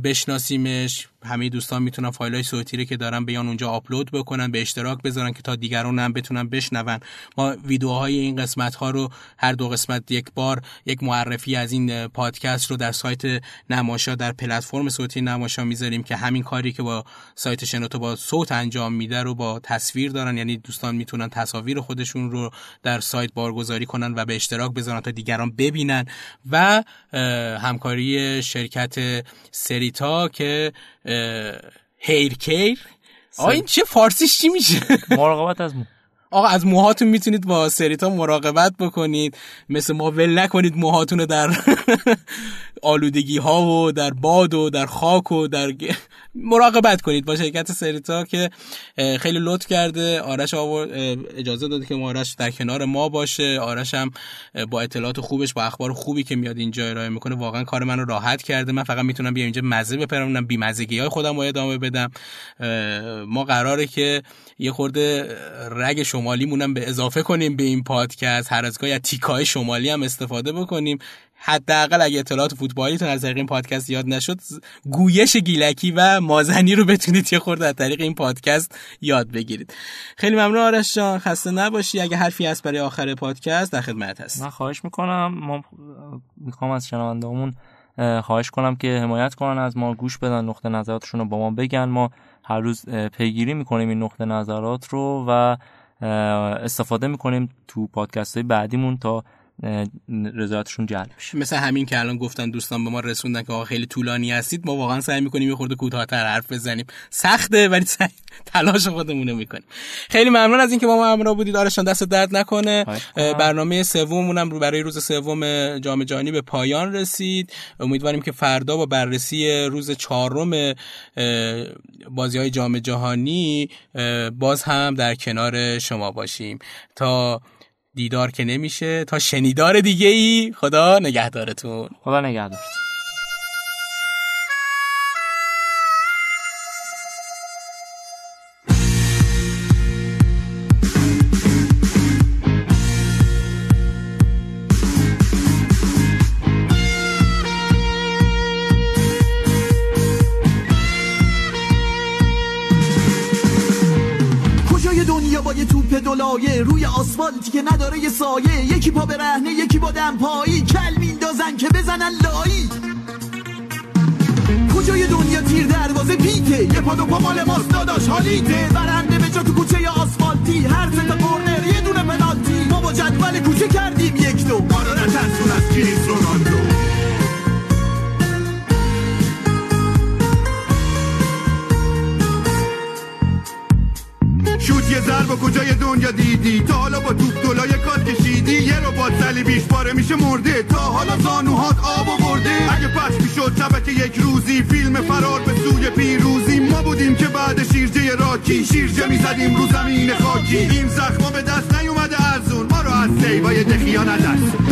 A: بشناسیمش. همه دوستان می‌تونن فایل های صوتی رو که دارن بیان اونجا آپلود بکنن به اشتراک بذارن که تا دیگران هم بتونن بشنون. ما ویدیوهای این قسمت ها رو هر دو قسمت یک بار یک معرفی از این پادکست رو در سایت نماشا در پلتفرم صوتی نماشا می‌ذاریم که همین کاری که با سایت شنوتو با صوت انجام میده رو با تصویر دارن یعنی دوستان می‌تونن تصاویر خودشون رو در سایت بارگذاری کنن و به اشتراک بذارن تا دیگران ببینن. و همکاری شرکت سریتا که هیر کیر آ این چه فارسیش چی میشه؟
B: مراقبت از
A: آقا از موهاتون می‌تونید با سریتا مراقبت بکنید. مثل ما ول نکنید موهاتون رو در (laughs) آلودگی ها و در باد و در خاک و در مراقبت کنید. با شرکت سریتا که خیلی لطف کرده. آرش آور اجازه داده که آرش در کنار ما باشه. آرش هم با اطلاعات خوبش با اخبار خوبی که میاد اینجا ارائه می‌کنه واقعا کار منو راحت کرده. من فقط می‌تونم بیام اینجا مزه بپرونم بی مزگی های خودم رو ادامه بدم. ما قراره که یه خورده رگ شمالی مونم به اضافه کنیم به این پادکست. هر از گاهی از تیکای شمالی هم استفاده بکنیم. حداقل اگه اطلاعات فوتبالیتون از طریق این پادکست یاد نشد گویش گیلکی و مازنی رو بتونید یه خورده از طریق این پادکست یاد بگیرید. خیلی ممنون آرش جان. خسته نباشی. اگه حرفی هست برای آخر پادکست در خدمت هست
B: من خواهش می‌کنم. ما می‌خوام از شنوندهامون خواهش کنم که حمایت کنن از ما گوش بدن نقطه نظراتشون رو با ما بگن. ما هر روز پیگیری می‌کنیم این نقطه نظرات رو و استفاده می‌کنیم تو پادکست های بعدیمون تا رضایتشون جلب بشه
A: مثل همین که الان گفتن دوستان به ما رسوندن که آقا خیلی طولانی هستید ما واقعا سعی می‌کنیم یه خورده کوتاه‌تر حرف بزنیم. سخته ولی سعی تلاش خودمون می‌کنیم. خیلی ممنون از اینکه با ما همراه بودید. آرشان دست درد نکنه. برنامه سوممون هم برای روز سوم جام جهانی به پایان رسید. امیدواریم که فردا با بررسی روز چهارم بازی های جام جهانی باز هم در کنار شما باشیم. تا دیدار که نمیشه تا شنیدار دیگه ای خدا نگهدارتون.
B: خدا نگهدارتون.
D: روی آسفالتی که نداره یه سایه. یکی پا به رهنه یکی با دمپایی کل میندازن که بزنن لایی. کجای دنیا تیر دروازه پیته یه پا دو پا مال ماست داداش حالیته. برنده به جا تو کوچه آسفالتی. هر تا کورنر یه دونه پنالتی. ما با جدول کوچه کردیم یک دو. ما رو نترسون از کریس رونالدو یه ضرب کجای دنیا دیدی؟ تا حالا با توپ دلای کات کشید دیدی یه رو باد بیش باره میشه مرده. تا حالا زانوهات آب برده اگه پس می‌شد شبکه یک روزی فیلم فرار به سوی پیروزی. ما بودیم که بعد شیرجه راکی. شیرجه می‌زدیم رو زمین خاکی. این زخما به دست نیومده ارزون ما رو از سیبای دخیا ندست